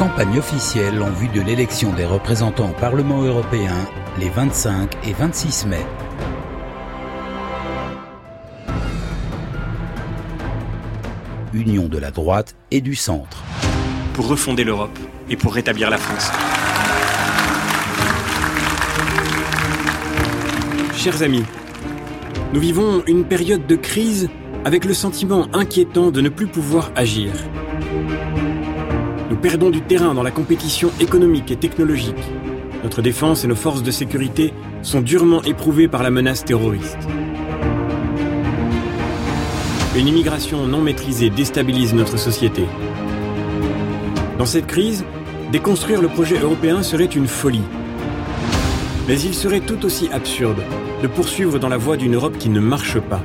Campagne officielle en vue de l'élection des représentants au Parlement européen les 25 et 26 mai. Union de la droite et du centre. Pour refonder l'Europe et pour rétablir la France. Chers amis, nous vivons une période de crise avec le sentiment inquiétant de ne plus pouvoir agir. Perdons du terrain dans la compétition économique et technologique. Notre défense et nos forces de sécurité sont durement éprouvées par la menace terroriste. Une immigration non maîtrisée déstabilise notre société. Dans cette crise, déconstruire le projet européen serait une folie. Mais il serait tout aussi absurde de poursuivre dans la voie d'une Europe qui ne marche pas.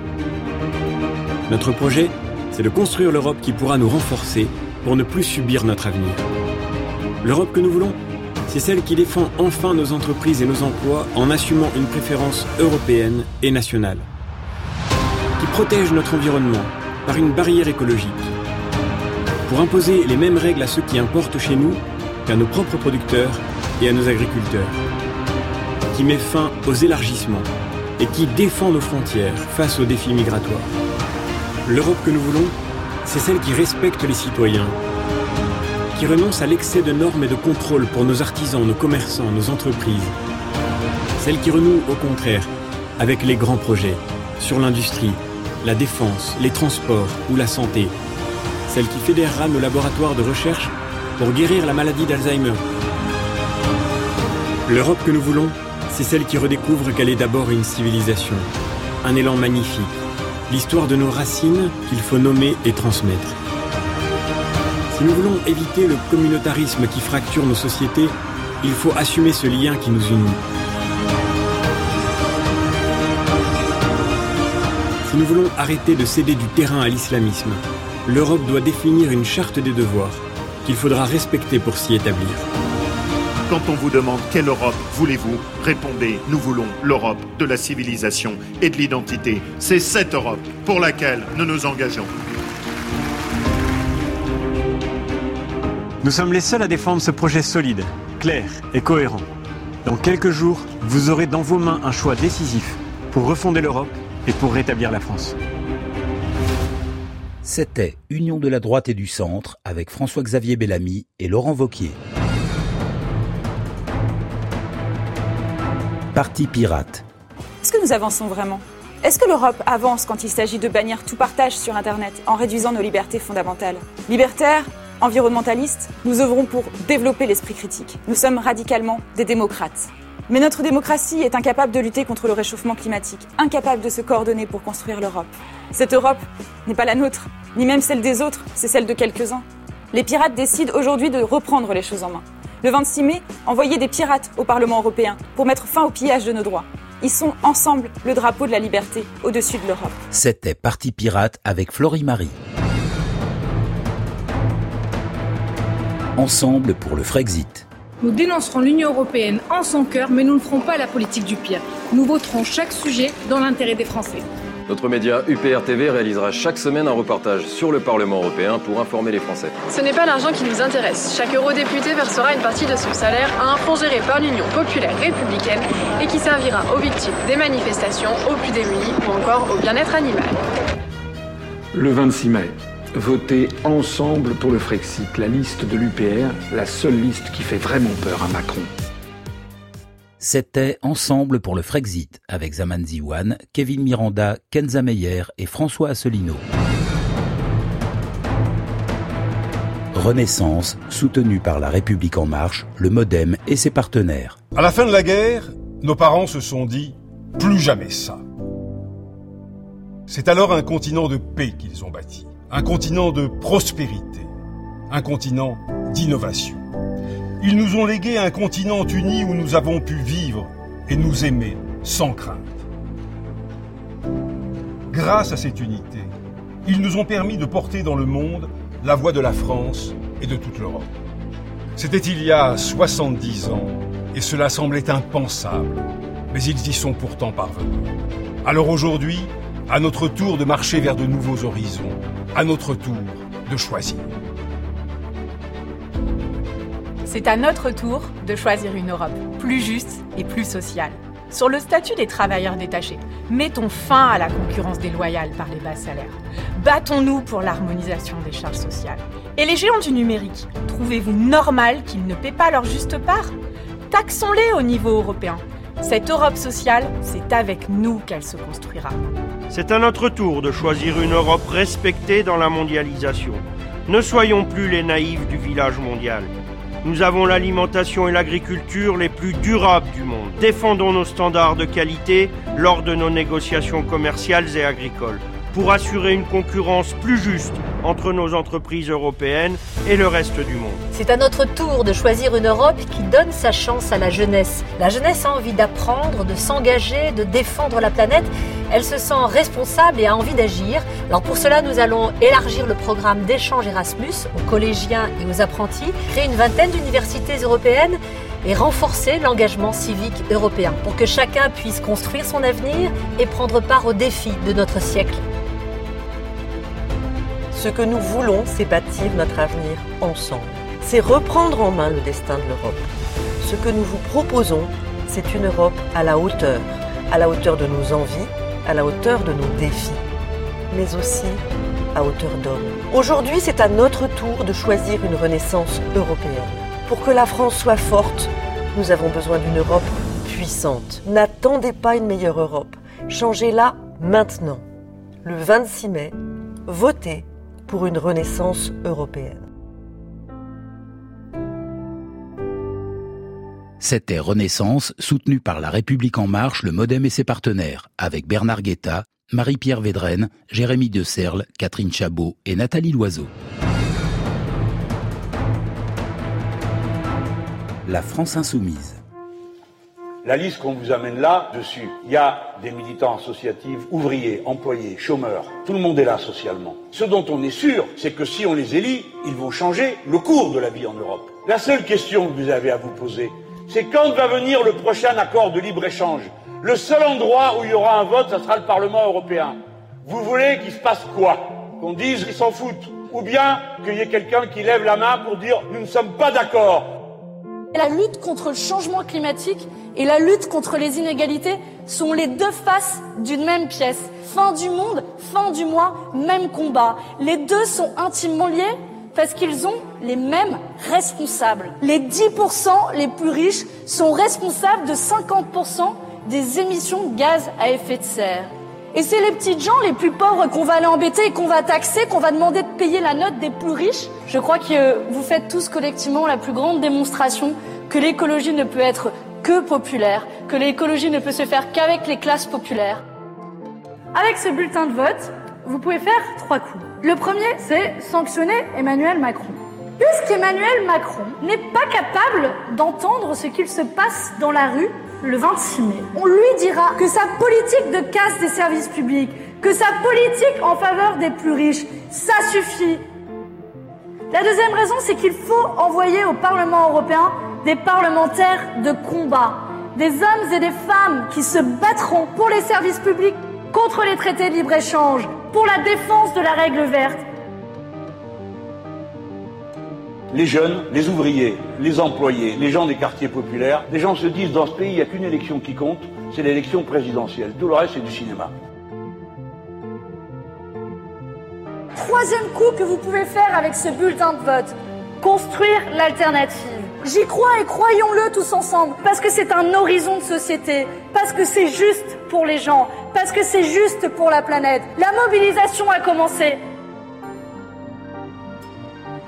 Notre projet, c'est de construire l'Europe qui pourra nous renforcer pour ne plus subir notre avenir. L'Europe que nous voulons, c'est celle qui défend enfin nos entreprises et nos emplois en assumant une préférence européenne et nationale. Qui protège notre environnement par une barrière écologique. Pour imposer les mêmes règles à ceux qui importent chez nous qu'à nos propres producteurs et à nos agriculteurs. Qui met fin aux élargissements et qui défend nos frontières face aux défis migratoires. L'Europe que nous voulons, c'est celle qui respecte les citoyens, qui renonce à l'excès de normes et de contrôles pour nos artisans, nos commerçants, nos entreprises. Celle qui renoue, au contraire, avec les grands projets sur l'industrie, la défense, les transports ou la santé. Celle qui fédérera nos laboratoires de recherche pour guérir la maladie d'Alzheimer. L'Europe que nous voulons, c'est celle qui redécouvre qu'elle est d'abord une civilisation, un élan magnifique, l'histoire de nos racines qu'il faut nommer et transmettre. Si nous voulons éviter le communautarisme qui fracture nos sociétés, il faut assumer ce lien qui nous unit. Si nous voulons arrêter de céder du terrain à l'islamisme, l'Europe doit définir une charte des devoirs qu'il faudra respecter pour s'y établir. Quand on vous demande quelle Europe voulez-vous, répondez nous voulons l'Europe de la civilisation et de l'identité. C'est cette Europe pour laquelle nous nous engageons. Nous sommes les seuls à défendre ce projet solide, clair et cohérent. Dans quelques jours, vous aurez dans vos mains un choix décisif pour refonder l'Europe et pour rétablir la France. C'était Union de la droite et du centre avec François-Xavier Bellamy et Laurent Vauquier. Parti pirate. Est-ce que nous avançons vraiment? Est-ce que l'Europe avance quand il s'agit de bannir tout partage sur Internet en réduisant nos libertés fondamentales? Libertaires Environnementalistes Nous œuvrons pour développer l'esprit critique. Nous sommes radicalement des démocrates. Mais notre démocratie est incapable de lutter contre le réchauffement climatique, incapable de se coordonner pour construire l'Europe. Cette Europe n'est pas la nôtre, ni même celle des autres, c'est celle de quelques-uns. Les pirates décident aujourd'hui de reprendre les choses en main. Le 26 mai, envoyer des pirates au Parlement européen pour mettre fin au pillage de nos droits. Ils sont ensemble le drapeau de la liberté au-dessus de l'Europe. C'était Parti Pirate avec Florie Marie. Ensemble pour le Frexit. Nous dénoncerons l'Union européenne en son cœur, mais nous ne ferons pas la politique du pire. Nous voterons chaque sujet dans l'intérêt des Français. Notre média UPR TV réalisera chaque semaine un reportage sur le Parlement européen pour informer les Français. Ce n'est pas l'argent qui nous intéresse. Chaque eurodéputé versera une partie de son salaire à un fonds géré par l'Union populaire républicaine et qui servira aux victimes des manifestations, aux plus démunis ou encore au bien-être animal. Le 26 mai, votez ensemble pour le Frexit, la liste de l'UPR, la seule liste qui fait vraiment peur à Macron. C'était Ensemble pour le Frexit avec Zaman Ziwan, Kevin Miranda, Kenza Meyer et François Asselineau. Renaissance, soutenue par La République En Marche, le Modem et ses partenaires. À la fin de la guerre, nos parents se sont dit plus jamais ça. C'est alors un continent de paix qu'ils ont bâti, un continent de prospérité, un continent d'innovation. Ils nous ont légué un continent uni où nous avons pu vivre et nous aimer sans crainte. Grâce à cette unité, ils nous ont permis de porter dans le monde la voix de la France et de toute l'Europe. C'était il y a 70 ans et cela semblait impensable, mais ils y sont pourtant parvenus. Alors aujourd'hui, à notre tour de marcher vers de nouveaux horizons, à notre tour de choisir. C'est à notre tour de choisir une Europe plus juste et plus sociale. Sur le statut des travailleurs détachés, mettons fin à la concurrence déloyale par les bas salaires. Battons-nous pour l'harmonisation des charges sociales. Et les géants du numérique, trouvez-vous normal qu'ils ne paient pas leur juste part? Taxons-les au niveau européen. Cette Europe sociale, c'est avec nous qu'elle se construira. C'est à notre tour de choisir une Europe respectée dans la mondialisation. Ne soyons plus les naïfs du village mondial. Nous avons l'alimentation et l'agriculture les plus durables du monde. Défendons nos standards de qualité lors de nos négociations commerciales et agricoles pour assurer une concurrence plus juste entre nos entreprises européennes et le reste du monde. C'est à notre tour de choisir une Europe qui donne sa chance à la jeunesse. La jeunesse a envie d'apprendre, de s'engager, de défendre la planète. Elle se sent responsable et a envie d'agir. Alors pour cela, nous allons élargir le programme d'échange Erasmus aux collégiens et aux apprentis, créer une vingtaine d'universités européennes et renforcer l'engagement civique européen pour que chacun puisse construire son avenir et prendre part aux défis de notre siècle. Ce que nous voulons, c'est bâtir notre avenir ensemble. C'est reprendre en main le destin de l'Europe. Ce que nous vous proposons, c'est une Europe à la hauteur, à la hauteur de nos envies, à la hauteur de nos défis, mais aussi à hauteur d'homme. Aujourd'hui, c'est à notre tour de choisir une renaissance européenne. Pour que la France soit forte, nous avons besoin d'une Europe puissante. N'attendez pas une meilleure Europe. Changez-la maintenant. Le 26 mai, votez pour une renaissance européenne. C'était Renaissance, soutenue par La République En Marche, le Modem et ses partenaires, avec Bernard Guetta, Marie-Pierre Védrenne, Jérémy De Serle, Catherine Chabot et Nathalie Loiseau. La France Insoumise. La liste qu'on vous amène là, dessus, il y a des militants associatifs, ouvriers, employés, chômeurs. Tout le monde est là socialement. Ce dont on est sûr, c'est que si on les élit, ils vont changer le cours de la vie en Europe. La seule question que vous avez à vous poser, c'est quand va venir le prochain accord de libre-échange? Le seul endroit où il y aura un vote, ce sera le Parlement européen. Vous voulez qu'il se passe quoi? Qu'on dise qu'ils s'en foutent? Ou bien qu'il y ait quelqu'un qui lève la main pour dire nous ne sommes pas d'accord la lutte contre le changement climatique et la lutte contre les inégalités sont les deux faces d'une même pièce. Fin du monde, fin du mois, même combat. Les deux sont intimement liés parce qu'ils ont les mêmes responsables. Les 10% les plus riches sont responsables de 50% des émissions de gaz à effet de serre. Et c'est les petites gens les plus pauvres qu'on va aller embêter qu'on va taxer, qu'on va demander de payer la note des plus riches. Je crois que vous faites tous collectivement la plus grande démonstration que l'écologie ne peut être que populaire, que l'écologie ne peut se faire qu'avec les classes populaires. Avec ce bulletin de vote, vous pouvez faire trois coups. Le premier, c'est sanctionner Emmanuel Macron. Puisqu'Emmanuel Macron n'est pas capable d'entendre ce qu'il se passe dans la rue le 26 mai. On lui dira que sa politique de casse des services publics, que sa politique en faveur des plus riches, ça suffit. La deuxième raison, c'est qu'il faut envoyer au Parlement européen des parlementaires de combat, des hommes et des femmes qui se battront pour les services publics, contre les traités de libre-échange, pour la défense de la règle verte, les jeunes, les ouvriers, les employés, les gens des quartiers populaires, les gens se disent dans ce pays, il n'y a qu'une élection qui compte, c'est l'élection présidentielle. Tout le reste, c'est du cinéma. Troisième coup que vous pouvez faire avec ce bulletin de vote, construire l'alternative. J'y crois et croyons-le tous ensemble, parce que c'est un horizon de société, parce que c'est juste pour les gens, parce que c'est juste pour la planète. La mobilisation a commencé.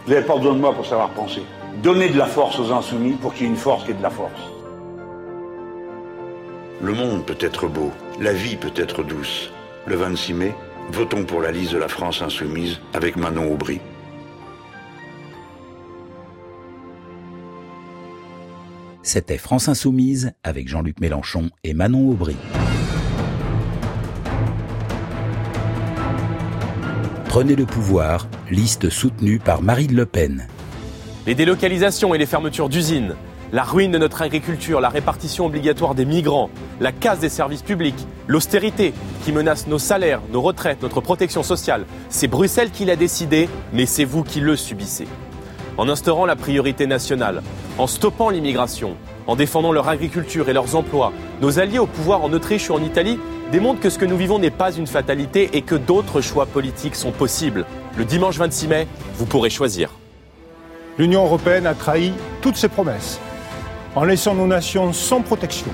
Vous n'avez pas besoin de moi pour savoir penser. Donnez de la force aux insoumis pour qu'il y ait une force qui ait de la force. Le monde peut être beau, la vie peut être douce. Le 26 mai, votons pour la liste de la France insoumise avec Manon Aubry. C'était France Insoumise avec Jean-Luc Mélenchon et Manon Aubry. Prenez le pouvoir, liste soutenue par Marine Le Pen. Les délocalisations et les fermetures d'usines, la ruine de notre agriculture, la répartition obligatoire des migrants, la casse des services publics, l'austérité qui menace nos salaires, nos retraites, notre protection sociale. C'est Bruxelles qui l'a décidé, mais c'est vous qui le subissez. en instaurant la priorité nationale, en stoppant l'immigration, en défendant leur agriculture et leurs emplois. Nos alliés au pouvoir en Autriche ou en Italie démontrent que ce que nous vivons n'est pas une fatalité et que d'autres choix politiques sont possibles. Le dimanche 26 mai, vous pourrez choisir. L'Union européenne a trahi toutes ses promesses en laissant nos nations sans protection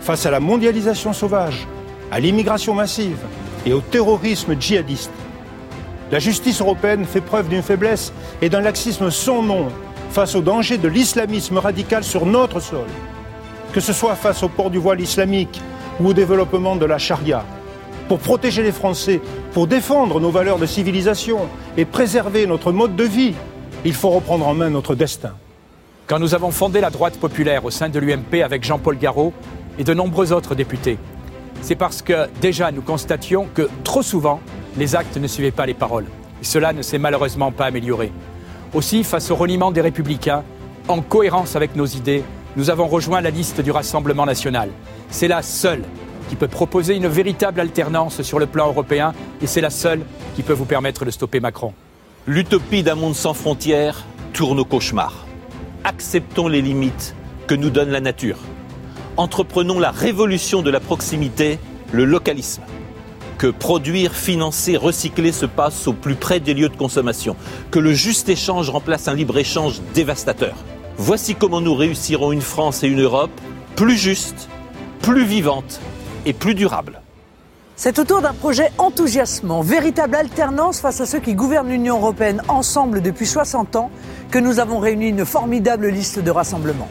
face à la mondialisation sauvage, à l'immigration massive et au terrorisme djihadiste. La justice européenne fait preuve d'une faiblesse et d'un laxisme sans nom face au danger de l'islamisme radical sur notre sol, que ce soit face au port du voile islamique ou au développement de la charia. Pour protéger les Français, pour défendre nos valeurs de civilisation et préserver notre mode de vie, il faut reprendre en main notre destin. Quand nous avons fondé la droite populaire au sein de l'UMP avec Jean-Paul Garot et de nombreux autres députés, c'est parce que déjà nous constations que trop souvent, les actes ne suivaient pas les paroles. Cela ne s'est malheureusement pas amélioré. Aussi, face au reniement des républicains, en cohérence avec nos idées, nous avons rejoint la liste du Rassemblement national. C'est la seule qui peut proposer une véritable alternance sur le plan européen et c'est la seule qui peut vous permettre de stopper Macron. L'utopie d'un monde sans frontières tourne au cauchemar. Acceptons les limites que nous donne la nature. Entreprenons la révolution de la proximité, le localisme. Que produire, financer, recycler se passe au plus près des lieux de consommation. Que le juste échange remplace un libre-échange dévastateur. Voici comment nous réussirons une France et une Europe plus justes, plus vivantes et plus durables. C'est autour d'un projet enthousiasmant, véritable alternance face à ceux qui gouvernent l'Union européenne ensemble depuis 60 ans, que nous avons réuni une formidable liste de rassemblements.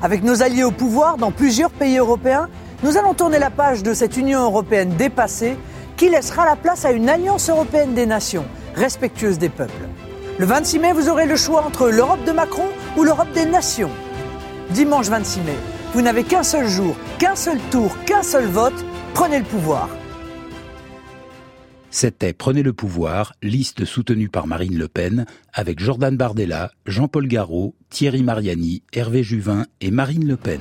Avec nos alliés au pouvoir dans plusieurs pays européens, nous allons tourner la page de cette Union européenne dépassée qui laissera la place à une alliance européenne des nations, respectueuse des peuples. Le 26 mai, vous aurez le choix entre l'Europe de Macron ou l'Europe des nations. Dimanche 26 mai, vous n'avez qu'un seul jour, qu'un seul tour, qu'un seul vote. Prenez le pouvoir. C'était Prenez le pouvoir, liste soutenue par Marine Le Pen, avec Jordan Bardella, Jean-Paul Garot, Thierry Mariani, Hervé Juvin et Marine Le Pen.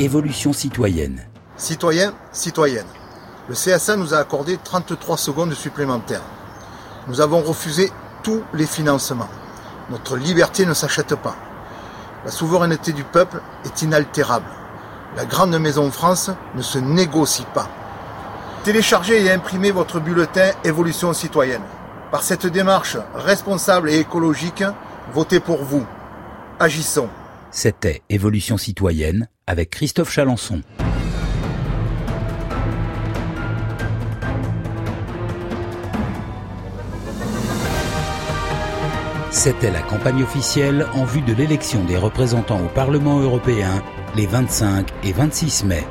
Évolution citoyenne. Citoyens, citoyennes. Le CSA nous a accordé 33 secondes supplémentaires. Nous avons refusé tous les financements. Notre liberté ne s'achète pas. La souveraineté du peuple est inaltérable. La grande maison France ne se négocie pas. Téléchargez et imprimez votre bulletin Évolution citoyenne. Par cette démarche responsable et écologique, votez pour vous. Agissons. C'était Évolution citoyenne avec Christophe Chalençon. C'était la campagne officielle en vue de l'élection des représentants au Parlement européen les 25 et 26 mai.